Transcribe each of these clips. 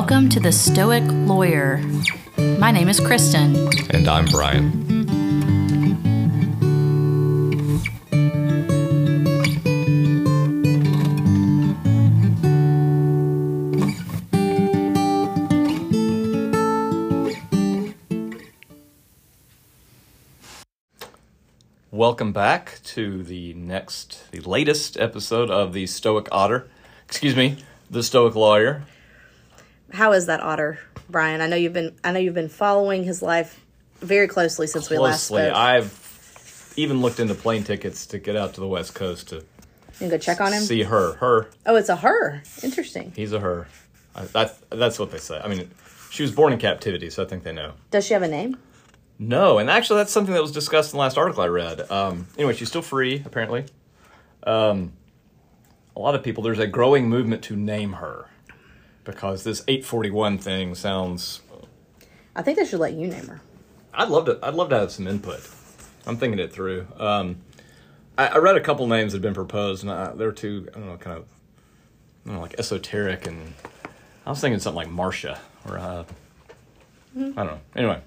Welcome to the Stoic Lawyer. My name is Kristen. And I'm Brian. Welcome back to the next, the latest episode of the Stoic Otter. Excuse me, the Stoic Lawyer. How is that otter, Brian? I know you've been I know you've been following his life very closely since we last spoke. I've even looked into plane tickets to get out to the West Coast to you go check on him. see her. Her, Oh, it's a her. Interesting. he's a her. I, that, that's what they say. I mean, she was born in captivity, so I think they know. Does she have a name? No, and actually, that's something that was discussed in the last article I read. Um, anyway, she's still free, apparently. Um, a lot of people, there's a growing movement to name her because this 841 thing sounds. I think they should let you name her. I'd love to. I'd love to have some input. I'm thinking it through. Um, I, I read a couple names that had been proposed, and I, they were too. I don't know, kind of, I don't know, like esoteric, and I was thinking something like Marcia or uh, I don't know. Anyway,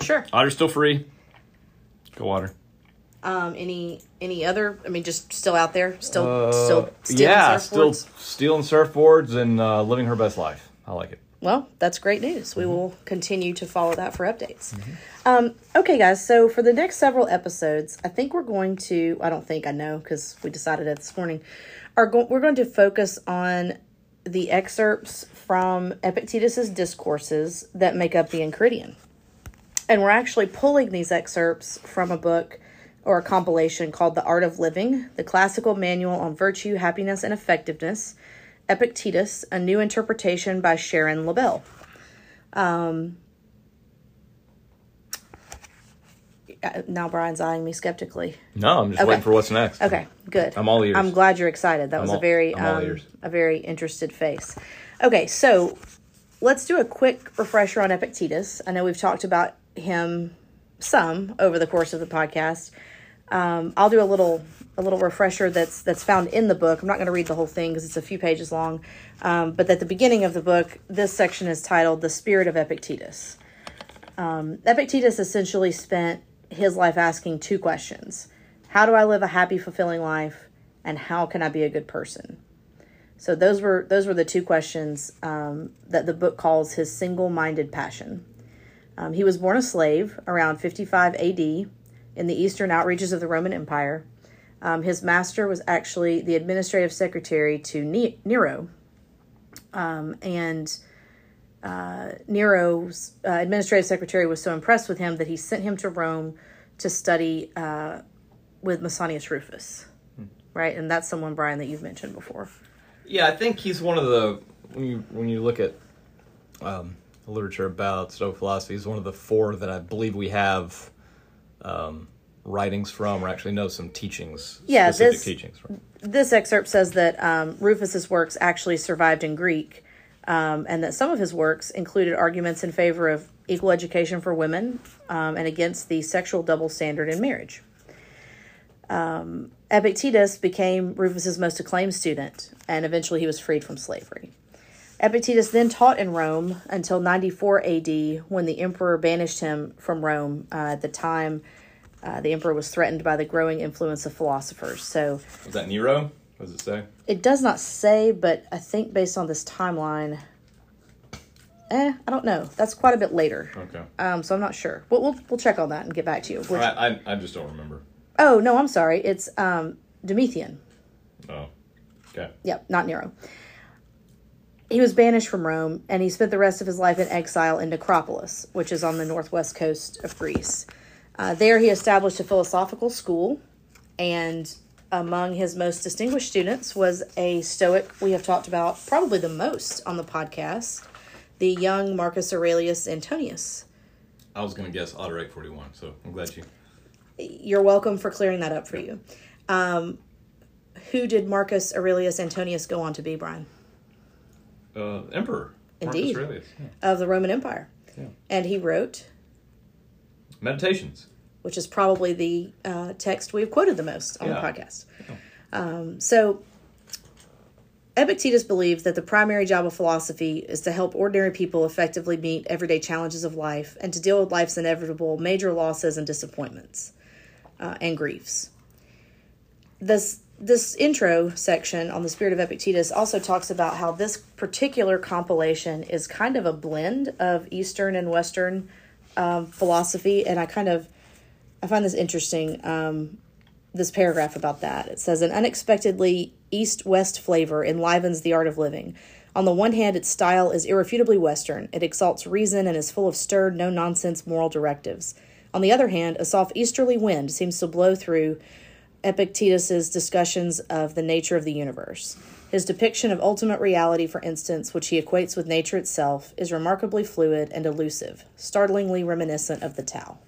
Sure. Otter's still free. Go Otter. Um, any any other? I mean, just still out there, still Uh, still stealing yeah, still surfboards? stealing surfboards and uh, living her best life. I like it. Well, that's great news. Mm-hmm. We will continue to follow that for updates. Um, okay, guys. So for the next several episodes, I think we're going to. I don't think I know because we decided it this morning. Are go- we're going to focus on the excerpts from Epictetus's discourses that make up the Enchiridion, and we're actually pulling these excerpts from a book or a compilation called The Art of Living: The Classical Manual on Virtue, Happiness, and Effectiveness. Epictetus, a new interpretation by Sharon Lebell. Um, now Brian's eyeing me skeptically. No, I'm just Okay. waiting for what's next. Okay, good. I'm all ears. I'm glad you're excited. That was all- a very um, a very interested face. Okay, so let's do a quick refresher on Epictetus. I know we've talked about him some over the course of the podcast. Um, I'll do a little a little refresher that's that's found in the book. I'm not going to read the whole thing because it's a few pages long. Um, but at the beginning of the book, this section is titled "The Spirit of Epictetus." Um, Epictetus essentially spent his life asking two questions: How do I live a happy, fulfilling life, and how can I be a good person? So those were those were the two questions um, that the book calls his single-minded passion. Um, he was born a slave around 55 A.D. in the eastern outreaches of the Roman Empire. Um, his master was actually the administrative secretary to ne- Nero, um, and uh, Nero's uh, administrative secretary was so impressed with him that he sent him to Rome to study uh, with Musonius Rufus, right? And that's someone, Brian, that you've mentioned before. Yeah, I think he's one of the when you when you look at um, literature about Stoic philosophy, he's one of the four that I believe we have um, writings from, or actually know some teachings, Yeah, specific this- teachings. From. This excerpt says that um, Rufus's works actually survived in Greek, um, and that some of his works included arguments in favor of equal education for women um, and against the sexual double standard in marriage. Um, Epictetus became Rufus's most acclaimed student, and eventually he was freed from slavery. Epictetus then taught in Rome until 94 AD when the emperor banished him from Rome. Uh, at the time, uh, the emperor was threatened by the growing influence of philosophers. So Was that Nero? What does it say? it does not say, but I think based on this timeline, eh, I don't know. That's quite a bit later. Okay. Um, so I'm not sure. We'll, we'll, we'll check on that and get back to you. I, I I just don't remember. oh, no, I'm sorry. It's um, Domitian. Oh, okay. Yep, not Nero. He was banished from Rome and he spent the rest of his life in exile in Nicopolis, which is on the northwest coast of Greece. Uh, there, he established a philosophical school, and among his most distinguished students was a Stoic we have talked about probably the most on the podcast, the young Marcus Aurelius Antonius. I was gonna guess Otter eight forty one, so I'm glad you. You're welcome for clearing that up for you. Um, who did Marcus Aurelius Antonius go on to be, Brian? Uh, Emperor. Indeed. Yeah. Of the Roman Empire. Yeah. And he wrote, Meditations. which is probably the uh, text we've quoted the most on Yeah. the podcast. Um, so Epictetus believes that the primary job of philosophy is to help ordinary people effectively meet everyday challenges of life and to deal with life's inevitable major losses and disappointments uh, and griefs. This this intro section on the spirit of Epictetus also talks about how this particular compilation is kind of a blend of Eastern and Western um, philosophy, and I kind of I find this interesting. Um, this paragraph about that it says an unexpectedly east-west flavor enlivens the art of living. On the one hand, its style is irrefutably Western. It exalts reason and is full of stirred, no nonsense moral directives. On the other hand, a soft easterly wind seems to blow through Epictetus's discussions of the nature of the universe. His depiction of ultimate reality, for instance, which he equates with nature itself, is remarkably fluid and elusive, startlingly reminiscent of the Tao.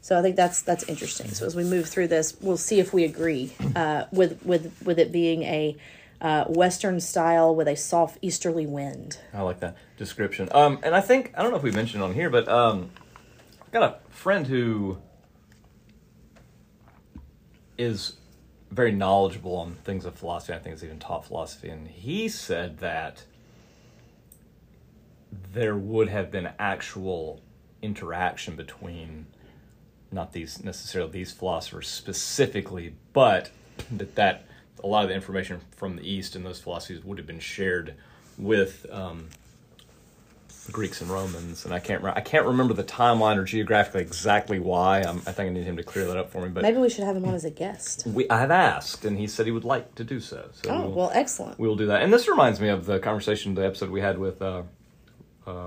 So I think that's that's interesting. So as we move through this, we'll see if we agree uh, with with with it being a uh, Western style with a soft easterly wind. I like that description. Um, and I think I don't know if we mentioned on here, but um, I've got a friend who is very knowledgeable on things of philosophy. I think he's even taught philosophy, and he said that there would have been actual interaction between not these necessarily these philosophers specifically, but that that a lot of the information from the East and those philosophies would have been shared with um, Greeks and Romans, and I can't re- I can't remember the timeline or geographically exactly why. I'm, I think I need him to clear that up for me. But Maybe we should have him on as a guest. we I have asked, and he said he would like to do so. So Oh we'll, well, excellent, we will do that. And this reminds me of the conversation, the episode we had with uh,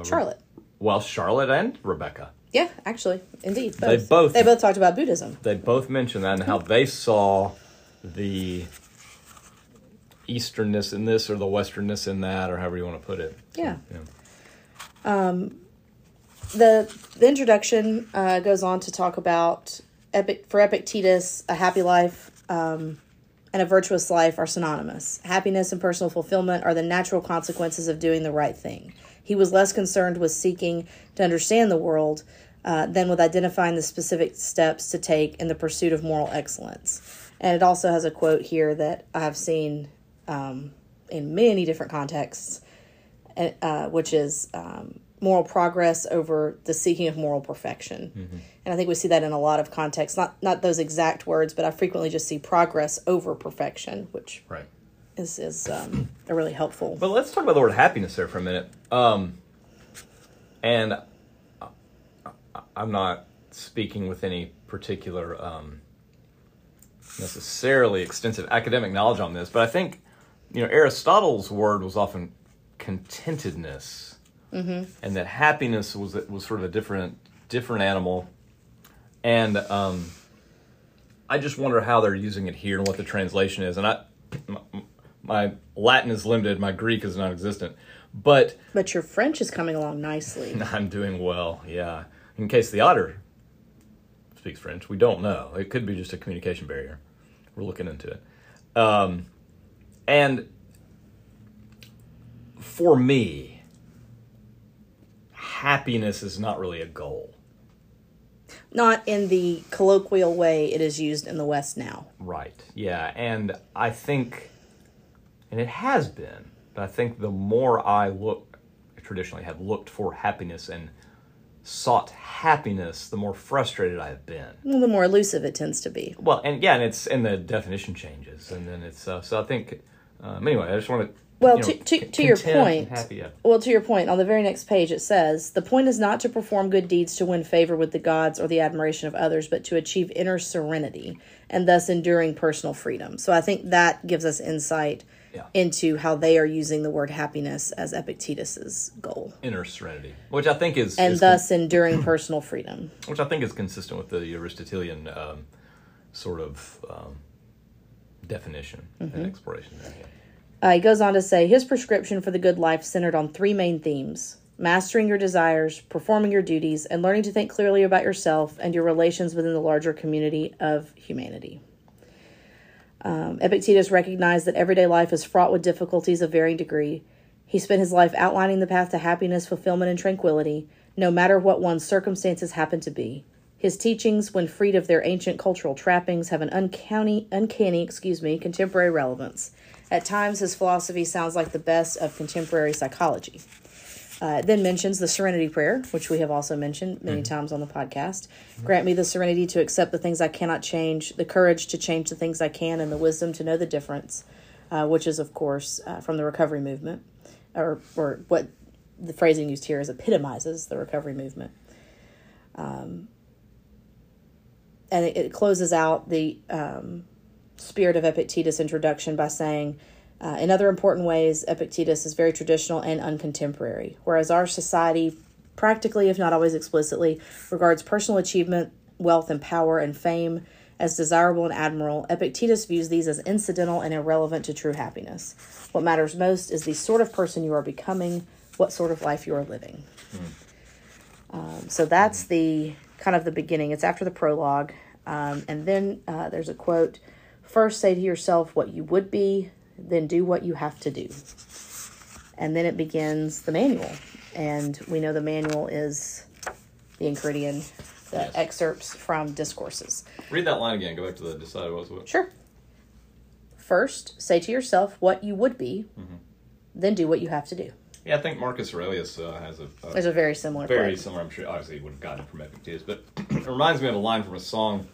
Charlotte. well Charlotte and Rebecca. Yeah, actually, indeed, both. They both- they both talked about Buddhism. They both mentioned that and how they saw the easternness in this or the westernness in that, or however you want to put it. So, Yeah. The the introduction uh, goes on to talk about epic for Epictetus, a happy life um, and a virtuous life are synonymous. Happiness and personal fulfillment are the natural consequences of doing the right thing. He was less concerned with seeking to understand the world uh, than with identifying the specific steps to take in the pursuit of moral excellence. And it also has a quote here that I have seen um, in many different contexts uh, which is um, moral progress over the seeking of moral perfection. And I think we see that in a lot of contexts, not not those exact words, but I frequently just see progress over perfection, which Right. is is um, a really helpful. But let's talk about the word happiness there for a minute. Um, and I- I'm not speaking with any particular um, necessarily extensive academic knowledge on this, but I think you know Aristotle's word was often contentedness, and that happiness was was sort of a different different animal, and um, I just wonder how they're using it here and what the translation is. And I, my, my Latin is limited, my Greek is non-existent, but But your French is coming along nicely. I'm doing well. Yeah. In case the otter speaks French, we don't know. It could be just a communication barrier. We're looking into it. Um, and for me, happiness is not really a goal. Not in the colloquial way it is used in the West now. Right. Yeah. And I think, and it has been, but I think the more I look, traditionally have looked for happiness and sought happiness, the more frustrated I have been. Well, the more elusive it tends to be. Well, and yeah, and it's and the definition changes, and then it's uh, so I think. Um, anyway, I just want to. Well, you know, to, to, to your point, well, to your point, on the very next page it says, the point is not to perform good deeds to win favor with the gods or the admiration of others, but to achieve inner serenity and thus enduring personal freedom. So I think that gives us insight Yeah. into how they are using the word happiness as Epictetus's goal, inner serenity, which I think is, and is thus enduring personal freedom. which I think is consistent with the Aristotelian um, sort of um, definition Mm-hmm. and exploration. There, yeah. Uh, he goes on to say his prescription for the good life centered on three main themes mastering your desires, performing your duties, and learning to think clearly about yourself and your relations within the larger community of humanity. Um, Epictetus recognized that everyday life is fraught with difficulties of varying degree. He spent his life outlining the path to happiness, fulfillment, and tranquility, no matter what one's circumstances happen to be. His teachings, when freed of their ancient cultural trappings, have an uncanny, uncanny, excuse me, contemporary relevance. At times, his philosophy sounds like the best of contemporary psychology. Uh, it then mentions the serenity prayer, which we have also mentioned many times on the podcast. Grant me the serenity to accept the things I cannot change, the courage to change the things I can, and the wisdom to know the difference, uh, which is, of course, uh, from the recovery movement, or, or what the phrasing used here is epitomizes the recovery movement. Um, and it, it closes out the um, spirit of Epictetus introduction by saying, uh, in other important ways, Epictetus is very traditional and uncontemporary, whereas our society, practically, if not always explicitly, regards personal achievement, wealth, and power and fame as desirable and admirable. Epictetus views these as incidental and irrelevant to true happiness. What matters most is the sort of person you are becoming, what sort of life you are living. Um, so that's the kind of the beginning. It's after the prologue. Um, and then uh, there's a quote First, say to yourself what you would be, then do what you have to do. And then it begins the manual. And we know the manual is the Enchiridion, the Yes. excerpts from discourses. Read that line again. Go back to the decide what's what. Sure. First, say to yourself what you would be, then do what you have to do. Yeah, I think Marcus Aurelius uh, has a, a There's a very similar very quote. similar. I'm sure obviously he would have gotten it from Epictetus, but it reminds me of a line from a song.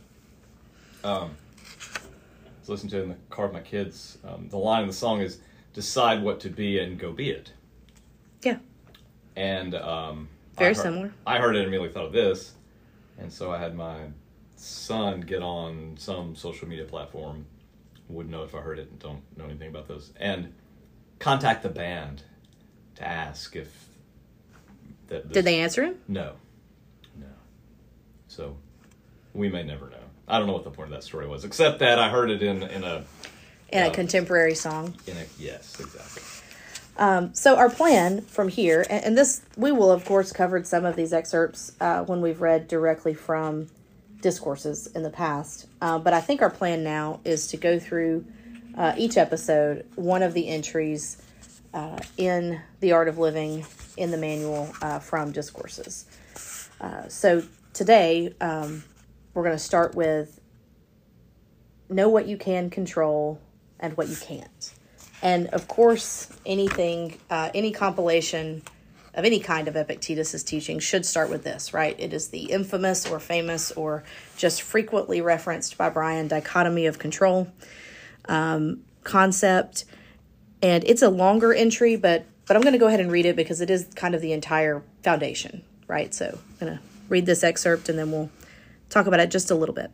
Um, I was listening to in the car with my kids. Um, the line in the song is "Decide what to be and go be it." Yeah. And um, Very I heard- similar. I heard it and immediately thought of this, and so I had my son get on some social media platform. Wouldn't know if I heard it and don't know anything about those. And contact the band to ask if that Did they answer him? no, no. So we may never know. I don't know what the point of that story was, except that I heard it in in a In a contemporary song. in a yes, exactly. So our plan from here, and, and this we will of course covered some of these excerpts uh, when we've read directly from discourses in the past. Uh, but I think our plan now is to go through uh, each episode, one of the entries uh, in the Art of Living in the manual uh, from discourses. Uh, so today um, we're going to start with know what you can control and what you can't. And of course, anything, uh, any compilation of any kind of Epictetus's teaching should start with this, right? It is the infamous or famous or just frequently referenced by Brian dichotomy of control um, concept. And it's a longer entry, but but I'm going to go ahead and read it because it is kind of the entire foundation, right? So I'm going to read this excerpt and then we'll talk about it just a little bit.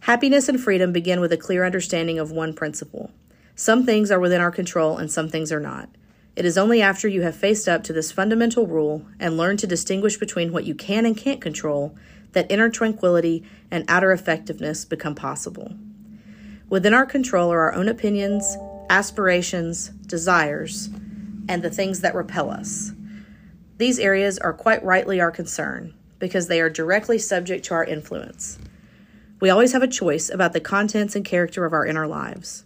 Happiness and freedom begin with a clear understanding of one principle. Some things are within our control and some things are not. It is only after you have faced up to this fundamental rule and learned to distinguish between what you can and can't control that inner tranquility and outer effectiveness become possible. Within our control are our own opinions, aspirations, desires, and the things that repel us. These areas are quite rightly our concern because they are directly subject to our influence. We always have a choice about the contents and character of our inner lives.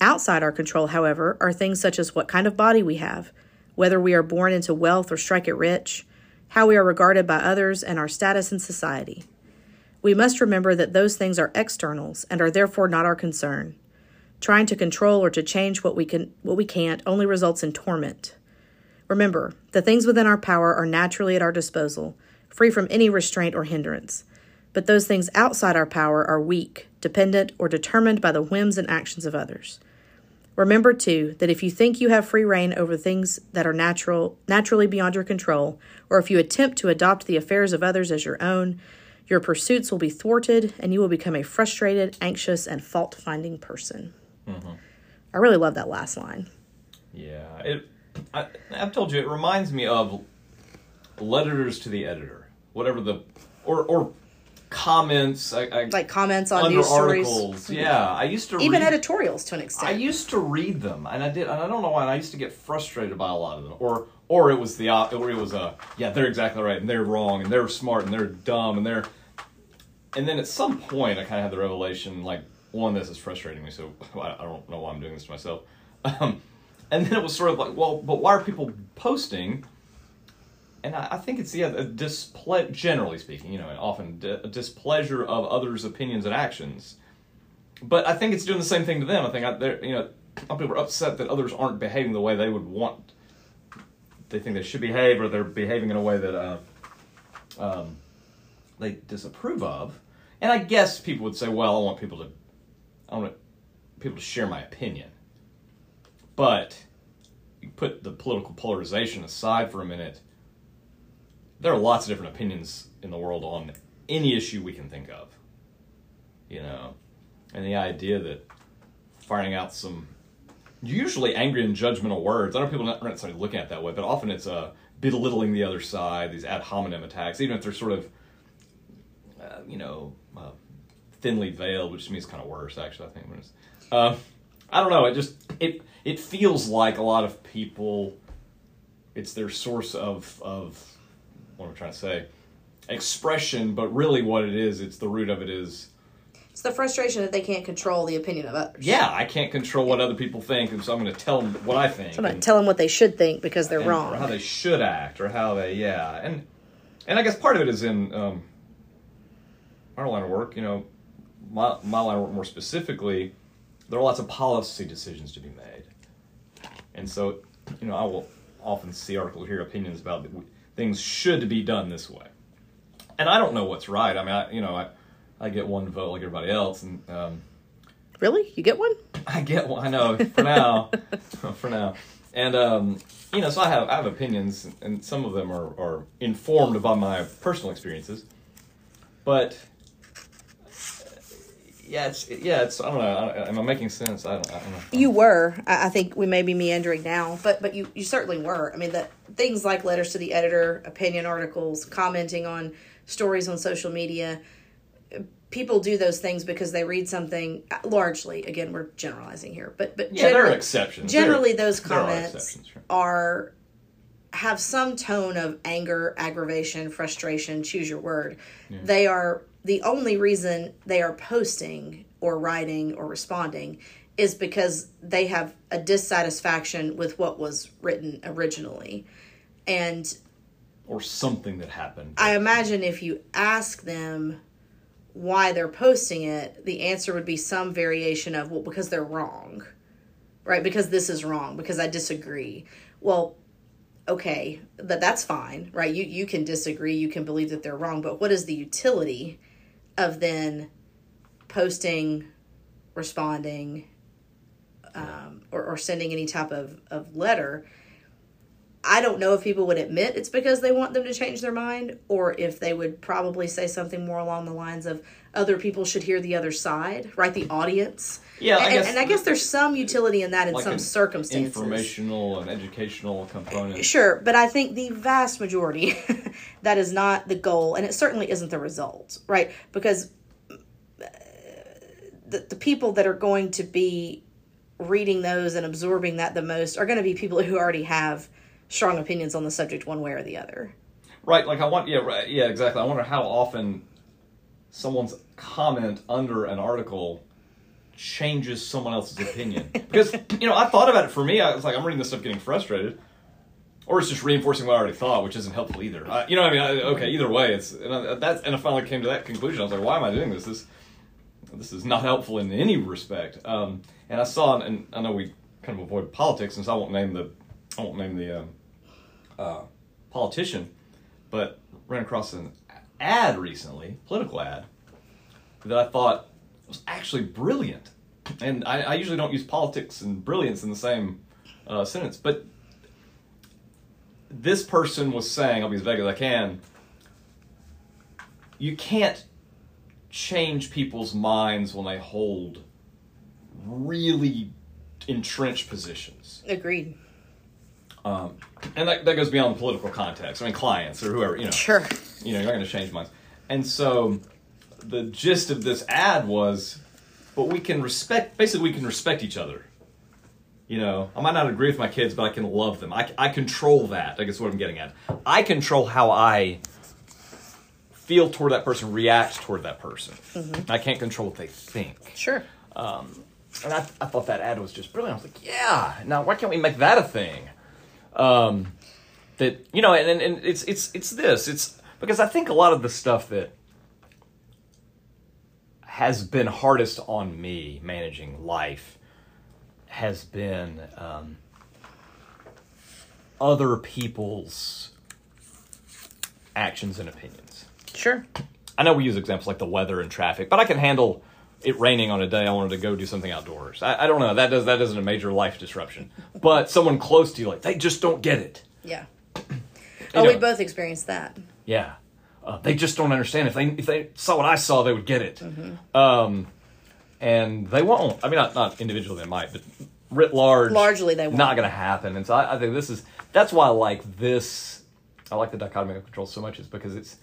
Outside our control, however, are things such as what kind of body we have, whether we are born into wealth or strike it rich, how we are regarded by others, and our status in society. We must remember that those things are externals and are therefore not our concern. Trying to control or to change what we can what we can't only results in torment. Remember, the things within our power are naturally at our disposal, free from any restraint or hindrance. But those things outside our power are weak, dependent, or determined by the whims and actions of others. Remember too that if you think you have free reign over things that are natural naturally beyond your control, or if you attempt to adopt the affairs of others as your own, your pursuits will be thwarted and you will become a frustrated, anxious, and fault finding person. I really love that last line. Yeah, it. I, I've told you it reminds me of letters to the editor, whatever the or or comments. I, I Like comments on under news stories, articles. Mm-hmm. Yeah, I used to even read, editorials to an extent. I used to read them, and I did, and I don't know why. And I used to get frustrated by a lot of them, or or it was the or it was a yeah, they're exactly right, and they're wrong, and they're smart, and they're dumb, and they're. And then at some point, I kind of had the revelation, like one, this is frustrating me, so I don't know why I'm doing this to myself. Um, and then it was sort of like, well, but why are people posting? And I, I think it's yeah, disple- generally speaking, you know, often di- a displeasure of others' opinions and actions but I think it's doing the same thing to them. I think I, you know, people are upset that others aren't behaving the way they would want. They think they should behave, or they're behaving in a way that uh, um, they disapprove of. And I guess people would say, "Well, I want people to, I want people to share my opinion." But you put the political polarization aside for a minute. There are lots of different opinions in the world on any issue we can think of. You know, and the idea that firing out some usually angry and judgmental words. I know people aren't necessarily looking at it that way, but often it's uh, belittling the other side, these ad hominem attacks, even if they're sort of, uh, you know, uh, thinly veiled, which to me is kind of worse, actually. I think. When it's, uh, I don't know. It just it it feels like a lot of people. It's their source of of what I'm I trying to say? Expression, but really what it is, it's the root of it is It's the frustration that they can't control the opinion of others. yeah, I can't control what other people think, and so I'm going to tell them what I think. So I'm not and- telling them what they should think because they're wrong. Or how they should act, or how they, yeah, and and I guess part of it is in um, our line of work. You know, my my line work more specifically, there are lots of policy decisions to be made, and so you know I will often see articles, hear opinions about that things should be done this way, and I don't know what's right. I mean, I you know I I get one vote like everybody else, and um, Really? You get one? I get one. I know for now, for now, and um, you know, so I have I have opinions, and some of them are, are informed by my personal experiences, but yeah, it's yeah, it's I don't know. I, am I making sense? I don't, I don't know. You were. I I think we may be meandering now, but but you you certainly were. I mean, that things like letters to the editor, opinion articles, commenting on stories on social media. People do those things because they read something. Uh, largely, again, we're generalizing here, but but Yeah, there are generally- exceptions. Generally, There- those there are comments are have some tone of anger, aggravation, frustration, choose your word. They are the only reason they are posting or writing or responding is because they have a dissatisfaction with what was written originally. And or something that happened. I imagine if you ask them why they're posting it, the answer would be some variation of, well, because they're wrong, right? Because this is wrong, because I disagree. Well, okay, that that's fine, right? You you can disagree, you can believe that they're wrong, but what is the utility of then posting, responding, um, or, or sending any type of, of letter? I don't know if people would admit it's because they want them to change their mind, or if they would probably say something more along the lines of other people should hear the other side, right? The audience. Yeah, I and, guess- and I guess there's some utility in that in like some an circumstances. informational and educational component. Sure, but I think the vast majority, that is not the goal, and it certainly isn't the result, right? Because uh, the, the people that are going to be reading those and absorbing that the most are going to be people who already have strong opinions on the subject one way or the other. Right, like I want, yeah, right, yeah, exactly. I wonder how often someone's comment under an article changes someone else's opinion. Because you know, I thought about it for me. I was like, I'm reading this stuff, getting frustrated, or it's just reinforcing what I already thought, which isn't helpful either. Uh, you know what I mean? I, okay, either way, it's and I, that's and I finally came to that conclusion. I was like, why am I doing this? This this is not helpful in any respect. Um, and I saw, and I know we kind of avoid politics, since I won't name the I won't name the um, uh, politician, but ran across an ad recently, political ad, that I thought was actually brilliant. And I, I usually don't use politics and brilliance in the same uh, sentence, but this person was saying, I'll be as vague as I can, you can't change people's minds when they hold really entrenched positions. Agreed. Um, and that, that goes beyond the political context. I mean, clients or whoever, you know, Sure. you know, you're not going to change minds. And so the gist of this ad was, but we can respect, basically, we can respect each other. You know, I might not agree with my kids, but I can love them. I, I control that. I guess what I'm getting at. I control how I feel toward that person, react toward that person. I can't control what they think. Sure. And I, I thought that ad was just brilliant. I was like, yeah, now why can't we make that a thing? Um, that you know, and, and, and it's it's it's this. It's because I think a lot of the stuff that has been hardest on me managing life has been um, other people's actions and opinions. Sure. I know we use examples like the weather and traffic, but I can handle it raining on a day I wanted to go do something outdoors. I, I don't know. That does that isn't a major life disruption. But someone close to you, like they just don't get it. Yeah. Oh, we both experienced that. Yeah, uh, they just don't understand. If they if they saw what I saw, they would get it. Mm-hmm. Um, and they won't. I mean, not not individually, they might, but writ large, Largely, they won't. Not going to happen. And so I, I think this is that's why I like this. I like the dichotomy of control so much is because it's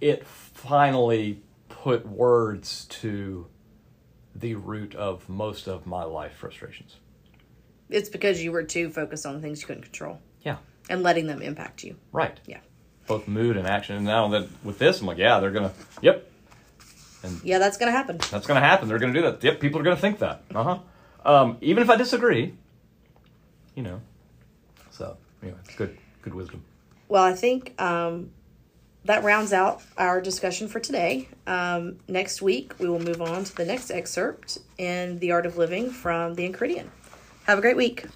it finally put words to the root of most of my life frustrations. It's because you were too focused on things you couldn't control Yeah, and letting them impact you. right. Yeah. Both mood and action. And now that with this, I'm like, yeah, they're gonna. Yep, And Yeah, that's going to happen. That's going to happen. They're going to do that. Yep, people are going to think that. Uh huh. Um, even if I disagree, you know. So anyway, it's good, good wisdom. Well, I think um, that rounds out our discussion for today. Um, next week, we will move on to the next excerpt in The Art of Living from The Enchiridion. Have a great week.